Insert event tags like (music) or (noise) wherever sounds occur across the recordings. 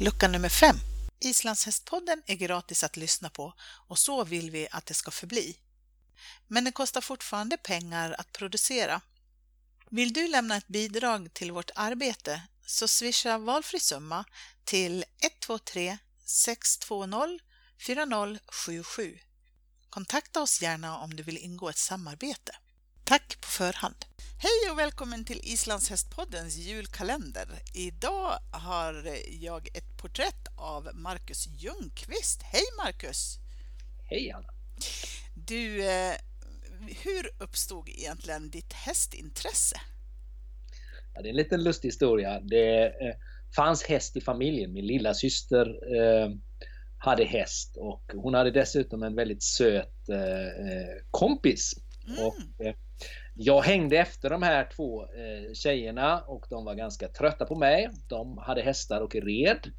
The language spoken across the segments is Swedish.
lucka nummer 5. Islandshästpodden är gratis att lyssna på och så vill vi att det ska förbli. Men det kostar fortfarande pengar att producera. Vill du lämna ett bidrag till vårt arbete så swisha valfri summa till 123 620 4077. Kontakta oss gärna om du vill ingå ett samarbete. Tack på förhand! Hej och välkommen till Islandshästpoddens julkalender. Idag har jag ett porträtt av Marcus Ljungqvist. Hej Marcus! Hej Anna! Du, eh, hur uppstod egentligen ditt hästintresse? Ja, det är en liten lustig historia. Det eh, fanns häst i familjen. Min lilla syster eh, hade häst och hon hade dessutom en väldigt söt kompis. Mm. Och, eh, jag hängde efter de här två eh, tjejerna och de var ganska trötta på mig. De hade hästar och red.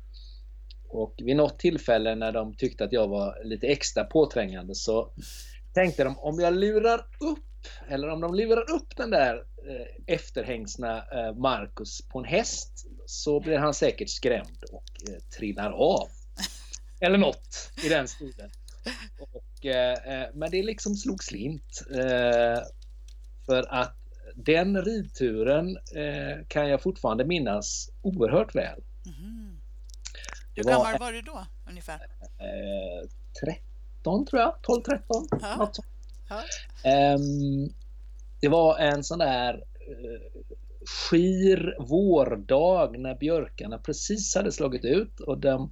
Och vid något tillfälle när de tyckte att jag var lite extra påträngande så tänkte de om jag lurar upp eller om de lurar upp den där eh, efterhängsna eh, Marcus på en häst så blir han säkert skrämd och eh, trillar av. Eller något i den stilen. Och, eh, eh, men det liksom slog slint. Eh, för att den ridturen eh, kan jag fortfarande minnas oerhört väl. Mm. Hur var, gammal var du då ungefär? Eh, 13 tror jag, 12-13. Ja. Ja. Eh, det var en sån där eh, skir vårdag när björkarna precis hade slagit ut och den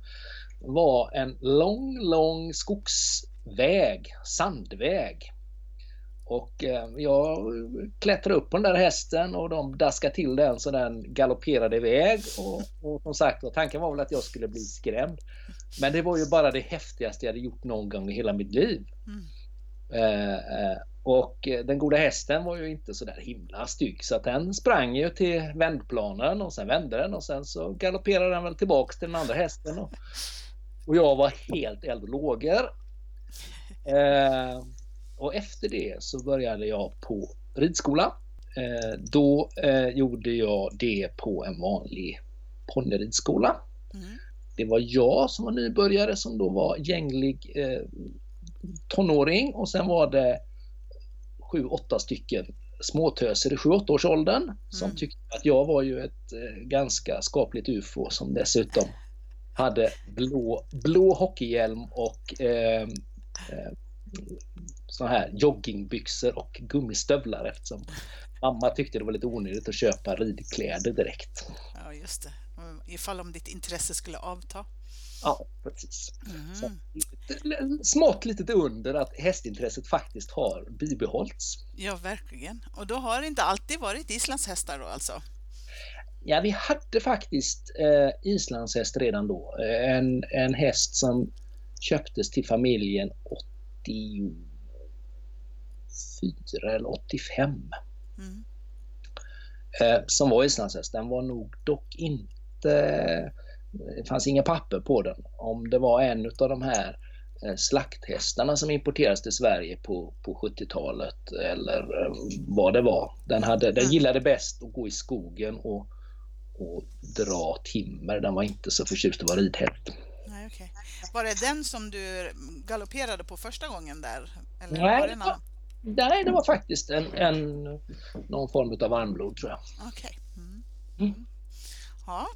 var en lång, lång skogsväg, sandväg och eh, jag klättrade upp på den där hästen och de daskade till den så den galopperade iväg. Och, och som sagt tanken var väl att jag skulle bli skrämd. Men det var ju bara det häftigaste jag hade gjort någon gång i hela mitt liv. Mm. Eh, eh och den goda hästen var ju inte så där himla stygg så att den sprang ju till vändplanen och sen vände den och sen så galopperade den väl tillbaks till den andra hästen. Och, och jag var helt eld och lågor. Eh, och efter det så började jag på ridskola. Eh, då eh, gjorde jag det på en vanlig ponnyridskola. Mm. Det var jag som var nybörjare som då var gänglig eh, tonåring och sen var det sju, åtta stycken småtöser i 7-8 års åldern mm. som tyckte att jag var ju ett eh, ganska skapligt ufo som dessutom hade blå, blå hockeyhjälm och eh, eh, här joggingbyxor och gummistövlar eftersom mamma tyckte det var lite onödigt att köpa ridkläder direkt. Ja, just det. Ifall om ditt intresse skulle avta. Ja, precis. Mm. Så, smått litet under att hästintresset faktiskt har bibehållits. Ja, verkligen. Och då har det inte alltid varit islandshästar då alltså? Ja, vi hade faktiskt eh, islandshäst redan då. En, en häst som köptes till familjen 80 84 eller 85. Mm. Eh, som var islandshäst. Den var nog dock inte... Det fanns inga papper på den. Om det var en av de här eh, slakthästarna som importerades till Sverige på, på 70-talet eller eh, vad det var. Den, hade, den gillade bäst att gå i skogen och, och dra timmer. Den var inte så förtjust att vara ridhäst. Nej, okay. Var det den som du galopperade på första gången där? Eller Nej, var det, var, Nej, det var faktiskt en, en, någon form av varmblod tror jag. Okej. Okay. Mm. Mm. Ja,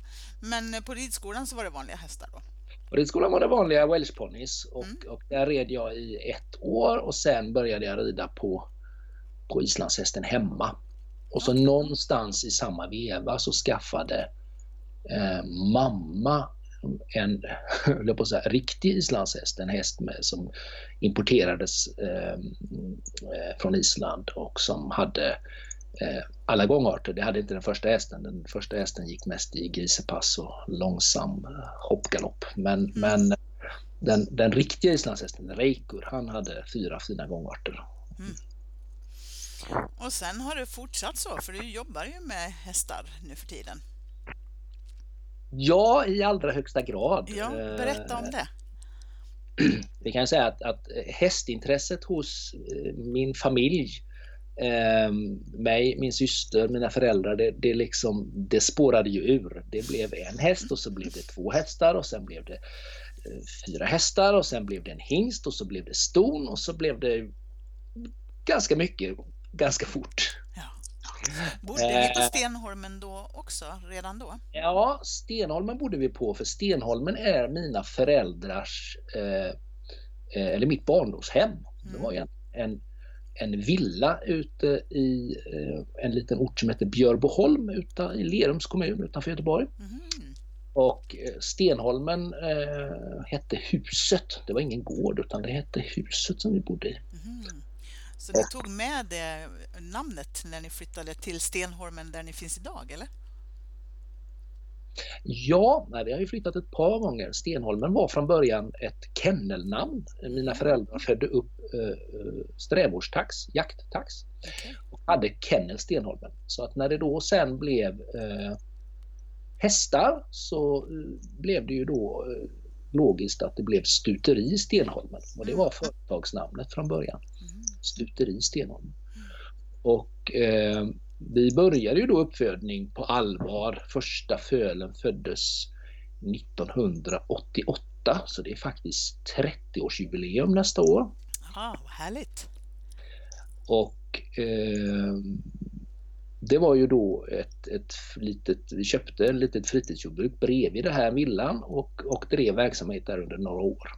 men på ridskolan så var det vanliga hästar då? På ridskolan var det vanliga welshponnys och, mm. och där red jag i ett år och sen började jag rida på, på islandshästen hemma. Och så okay. någonstans i samma veva så skaffade eh, mamma en (laughs) jag på säga, riktig islandshäst, en häst med, som importerades eh, eh, från Island och som hade eh, alla gångarter. Det hade inte den första hästen. Den första hästen gick mest i grisepass och långsam eh, hoppgalopp. Men, mm. men den, den riktiga islandshästen, Reikur, han hade fyra fina gångarter. Mm. Och sen har det fortsatt så, för du jobbar ju med hästar nu för tiden. Ja, i allra högsta grad. Ja, berätta om det. (clears throat) Vi kan säga att, att hästintresset hos eh, min familj eh, mig, min syster, mina föräldrar, det, det, liksom, det spårade ju ur. Det blev en häst och så blev det två hästar och sen blev det eh, fyra hästar och sen blev det en hingst och så blev det ston och så blev det ganska mycket, ganska fort. Ja. Bodde ni på. Stenholmen då också, redan då? Ja, Stenholmen bodde vi på för Stenholmen är mina föräldrars, eh, eh eller mitt barndomshem. Mm. Det var en, en, en villa ute i eh, en liten ort som heter Björboholm utan, i Lerums kommun utanför Göteborg. Mm. Och eh, Stenholmen eh, hette huset. Det var ingen gård utan det hette huset som vi bodde i. Mm. Så ni tog med det namnet när ni flyttade till Stenholmen där ni finns idag, eller? Ja, nej, vi har ju flyttat ett par gånger. Stenholmen var från början ett kennelnamn. Mina föräldrar födde upp äh, strävårdstax, jakttax och hade kennel Stenholmen. Så att när det då sen blev äh, hästar så blev det ju då äh, logiskt att det blev stuteri Stenholmen och det var mm. företagsnamnet från början. Mm. Stuteri Stenholmen. Och eh, vi började ju då uppfödning på allvar. Första fölen föddes 1988 så det är faktiskt 30-årsjubileum nästa år. Ja, vad härligt! Och eh, det var ju då ett, ett litet, vi köpte ett litet fritidsjordbruk bredvid det här villan och, och drev verksamhet där under några år.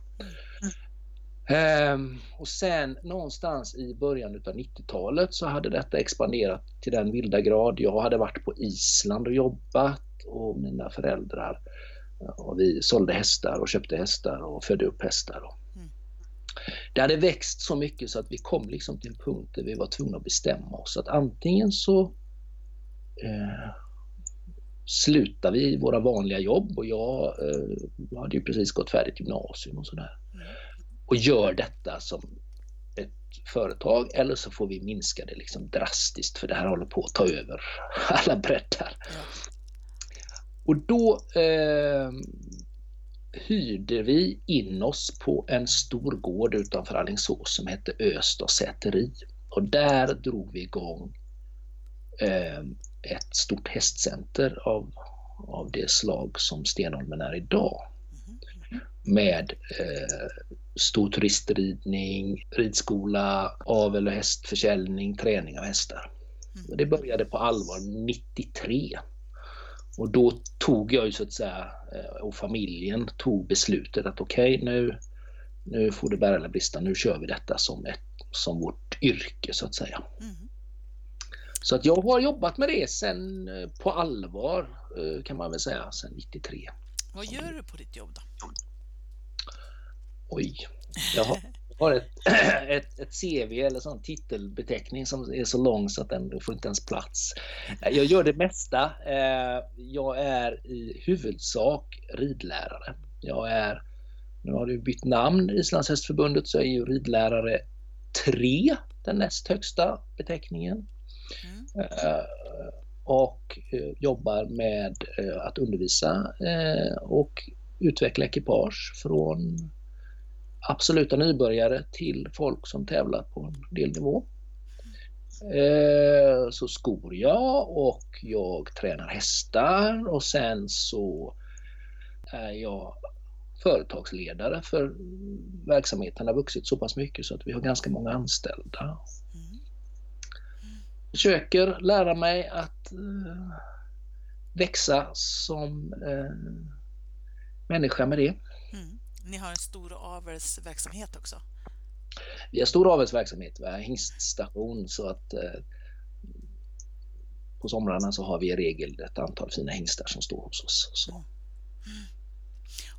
Um, och sen någonstans i början av 90-talet så hade detta expanderat till den vilda grad. Jag hade varit på Island och jobbat och mina föräldrar och vi sålde hästar och köpte hästar och födde upp hästar. Mm. Det hade växt så mycket så att vi kom liksom till en punkt där vi var tvungna att bestämma oss att antingen så eh, slutar vi våra vanliga jobb och jag eh, hade ju precis gått färdigt gymnasium och sådär. Och gör detta som ett företag eller så får vi minska det liksom drastiskt för det här håller på att ta över (laughs) alla breddar. Ja. Och då eh, hyrde vi in oss på en stor gård utanför Alingsås som hette Östad säteri. Och där drog vi igång eh, ett stort hästcenter av, av det slag som Stenholmen är idag. Mm. Med eh, stor turistridning, ridskola, avel och hästförsäljning, träning av hästar. Mm. Det började på allvar 93. Och då tog jag ju så att säga, eh, och familjen tog beslutet att okej okay, nu, nu får det bära eller brista, nu kör vi detta som, ett, som vårt yrke så att säga. Mm. Så att jag har jobbat med det sen eh, på allvar eh, kan man väl säga, sen 93. Vad gör du på ditt jobb då? Oj. Jag har, ett, (clears throat) ett, ett CV eller sån titelbeteckning som är så lång så att den får inte ens plats. Jag gör det mesta. Eh, jag är i huvudsak ridlärare. Jag är, nu har du bytt namn, Islands hästförbundet, så jag är ju ridlärare 3, den näst högsta beteckningen. Mm. Och eh, jobbar med att undervisa och utveckla ekipage från absoluta nybörjare till folk som tävlar på en delnivå. nivå. så skor jag och jag tränar hästar och sen så är jag företagsledare för verksamheten har vuxit så pass mycket så att vi har ganska många anställda. Försöker lära mig att eh, växa som eh, människa med det. Mm. Ni har en stor avelsverksamhet också? Vi har stor avelsverksamhet. Vi har hingststation så att eh, på somrarna så har vi i regel ett antal fina hingstar som står hos oss. Så. Mm.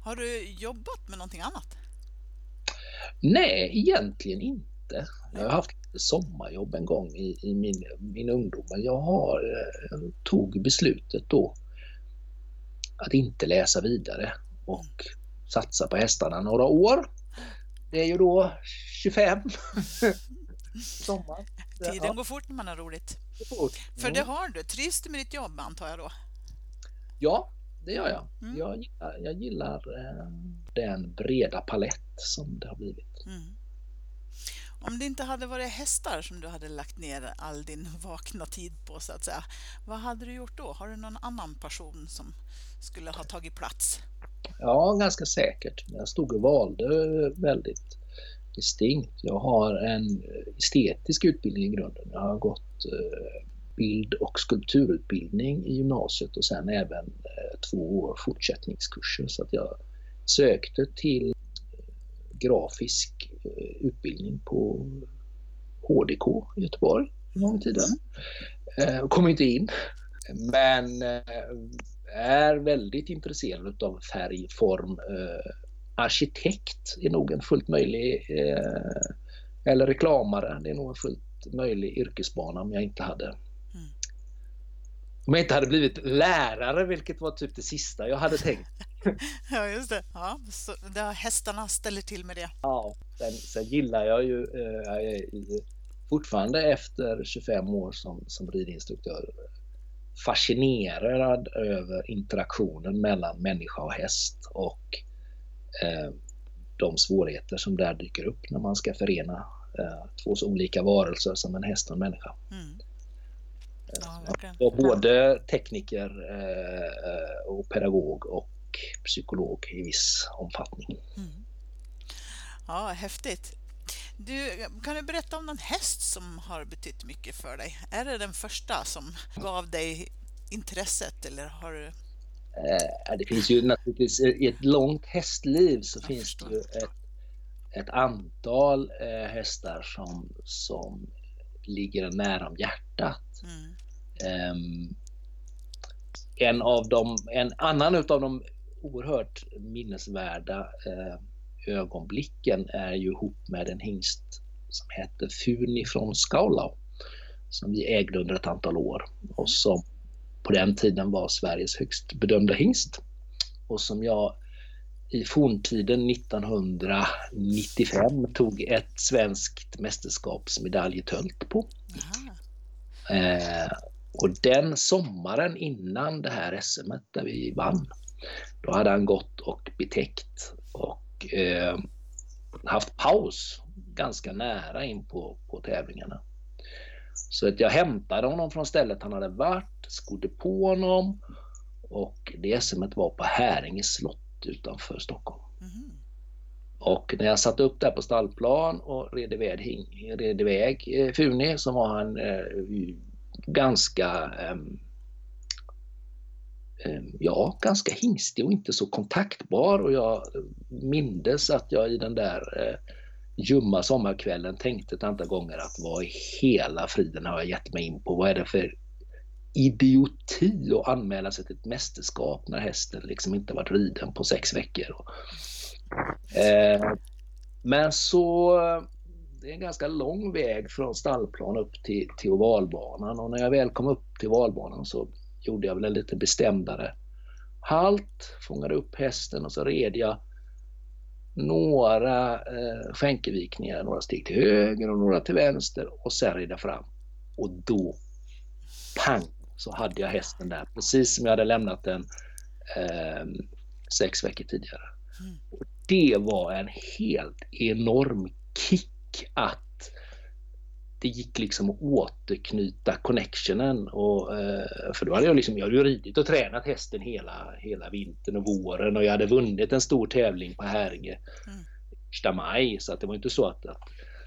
Har du jobbat med någonting annat? Nej, egentligen inte. Jag har haft sommarjobb en gång i, i min, min ungdom, men jag har, eh, tog beslutet då att inte läsa vidare och satsa på hästarna några år. Det är ju då 25 (laughs) sommar. Tiden ja. går fort när man har roligt. Det För det har du. Trivs du med ditt jobb antar jag då? Ja, det gör jag. Mm. Jag gillar, jag gillar eh, den breda palett som det har blivit. Mm. Om det inte hade varit hästar som du hade lagt ner all din vakna tid på så att säga, vad hade du gjort då? Har du någon annan person som skulle ha tagit plats? Ja, ganska säkert. Jag stod och valde väldigt distinkt. Jag har en estetisk utbildning i grunden. Jag har gått eh, bild och skulpturutbildning i gymnasiet och sen även eh, två år fortsättningskurser. Så att jag sökte till eh, grafisk utbildning på HDK i Göteborg en gång i tiden. Och kom inte in. Men är väldigt intresserad av färg, form, arkitekt är nog en fullt möjlig, eh, eller reklamare, det är nog en fullt möjlig yrkesbana om jag inte hade mm. om jag inte hade blivit lärare, vilket var typ det sista jag hade tänkt. (laughs) ja, just det. Ja, så det hästarna ställer till med det. Ja, sen, sen gillar jag ju eh, jag fortfarande efter 25 år som, som ridinstruktör fascinerad över interaktionen mellan människa och häst och Eh, de svårigheter som där dyker upp när man ska förena eh, två så olika varelser som en häst och en människa. Mm. Ja, jag var både tekniker eh, och pedagog och psykolog i viss omfattning. Mm. Ja, häftigt. Du, kan du berätta om någon häst som har betytt mycket för dig? Är det den första som gav dig intresset eller har du Eh, det finns ju naturligtvis i ett långt hästliv så Jag finns förstår. det ju ett, ett antal eh, hästar som, som ligger nära om hjärtat. Mm. Um, en av dem, en annan utav de oerhört minnesvärda eh, ögonblicken är ju ihop med en hingst som hette Funi från Skaulau som vi ägde under ett antal år och som på den tiden var Sveriges högst bedömda hingst och som jag i forntiden 1995 tog ett svenskt mästerskapsmedalj i tölt på. Eh, och den sommaren innan det här SM där vi vann, då hade han gått och betäckt och eh, haft paus ganska nära in på, på tävlingarna. Så att jag hämtade honom från stället han hade varit, skodde på honom och det SMet var på Häringe slott utanför Stockholm. Mm. Och när jag satte upp där på stallplan och red iväg, red iväg eh, Funi så var han eh, ganska eh, Ehm, ja, ganska hingstig och inte så kontaktbar och jag mindes att jag i den där eh, ljumma sommarkvällen tänkte ett antal gånger att vad i hela friden har jag gett mig in på? Vad är det för idioti att anmäla sig till ett mästerskap när hästen liksom inte varit riden på sex veckor. Eh, men så, det är en ganska lång väg från stallplan upp till, till ovalbanan och när jag väl kom upp till ovalbanan så gjorde jag väl en lite bestämdare halt, fångade upp hästen och så red jag några eh, skänkevikningar, några steg till höger och några till vänster och sen rida fram. Och då, pang, så hade jag hästen där precis som jag hade lämnat den eh, sex veckor tidigare. Mm. Och det var en helt enorm kick att det gick liksom att återknyta connectionen. Och, eh, för då hade jag liksom, jag hade ju ridit och tränat hästen hela, hela vintern och våren och jag hade vunnit en stor tävling på Häringe mm. första maj. Så att det var inte så att, att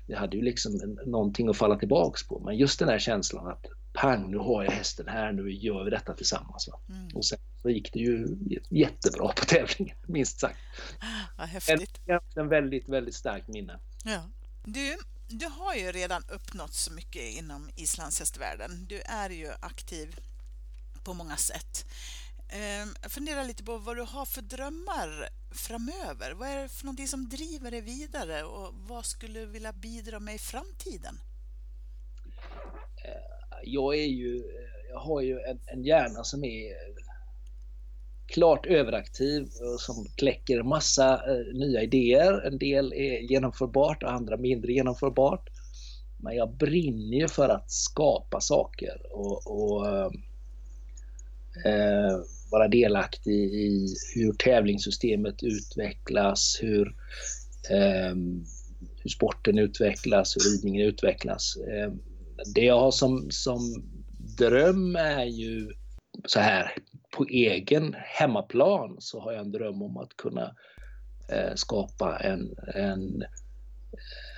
jag hade ju liksom någonting att falla tillbaks på. Men just den här känslan att pang, nu har jag hästen här, nu gör vi detta tillsammans. Mm. Och sen så gick det ju jättebra på tävlingen, minst sagt. Vad häftigt. En, en väldigt, väldigt starkt minne. Ja. Du, du har ju redan uppnått så mycket inom islandshästvärlden. Du är ju aktiv på många sätt. Ehm, jag funderar lite på vad du har för drömmar framöver. Vad är det för någonting som driver dig vidare och vad skulle du vilja bidra med i framtiden? Eh, jag är ju, eh, jag har ju en, en hjärna som är klart överaktiv som kläcker massa eh, nya idéer. En del är genomförbart, och andra mindre genomförbart. Men jag brinner ju för att skapa saker och, och eh, eh vara delaktig i hur tävlingssystemet utvecklas, hur, eh, hur sporten utvecklas, hur ridningen utvecklas. Eh, det jag har som, som dröm är ju så här på egen hemmaplan så har jag en dröm om att kunna eh, skapa en, en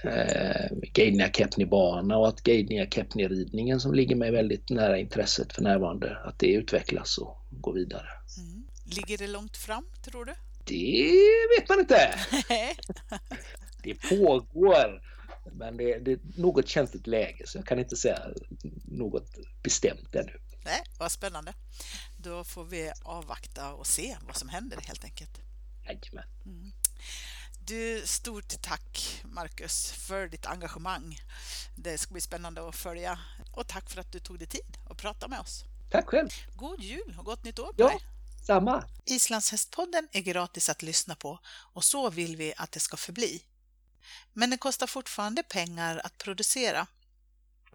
eh, Geinia Kepni-bana och att Geinia Kepni-ridningen som ligger mig väldigt nära intresset för närvarande, att det utvecklas och går vidare. Mm. Ligger det långt fram tror du? Det vet man inte. (laughs) det pågår. Men det, det, är något känsligt läge så jag kan inte säga något bestämt ännu. Nej, vad spännande. Då får vi avvakta och se vad som händer helt enkelt. Jajamän. Mm. Du, stort tack Marcus för ditt engagemang. Det ska bli spännande att följa och tack för att du tog dig tid att prata med oss. Tack själv. God jul och gott nytt år på ja, dig. Samma. Islandshästpodden är gratis att lyssna på och så vill vi att det ska förbli. Men det kostar fortfarande pengar att producera.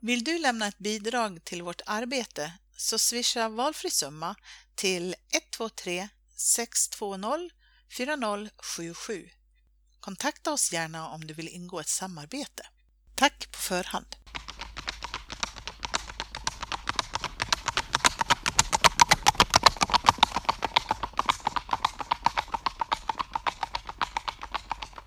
Vill du lämna ett bidrag till vårt arbete så swisha valfri summa till 123 620 4077. Kontakta oss gärna om du vill ingå ett samarbete. Tack på förhand!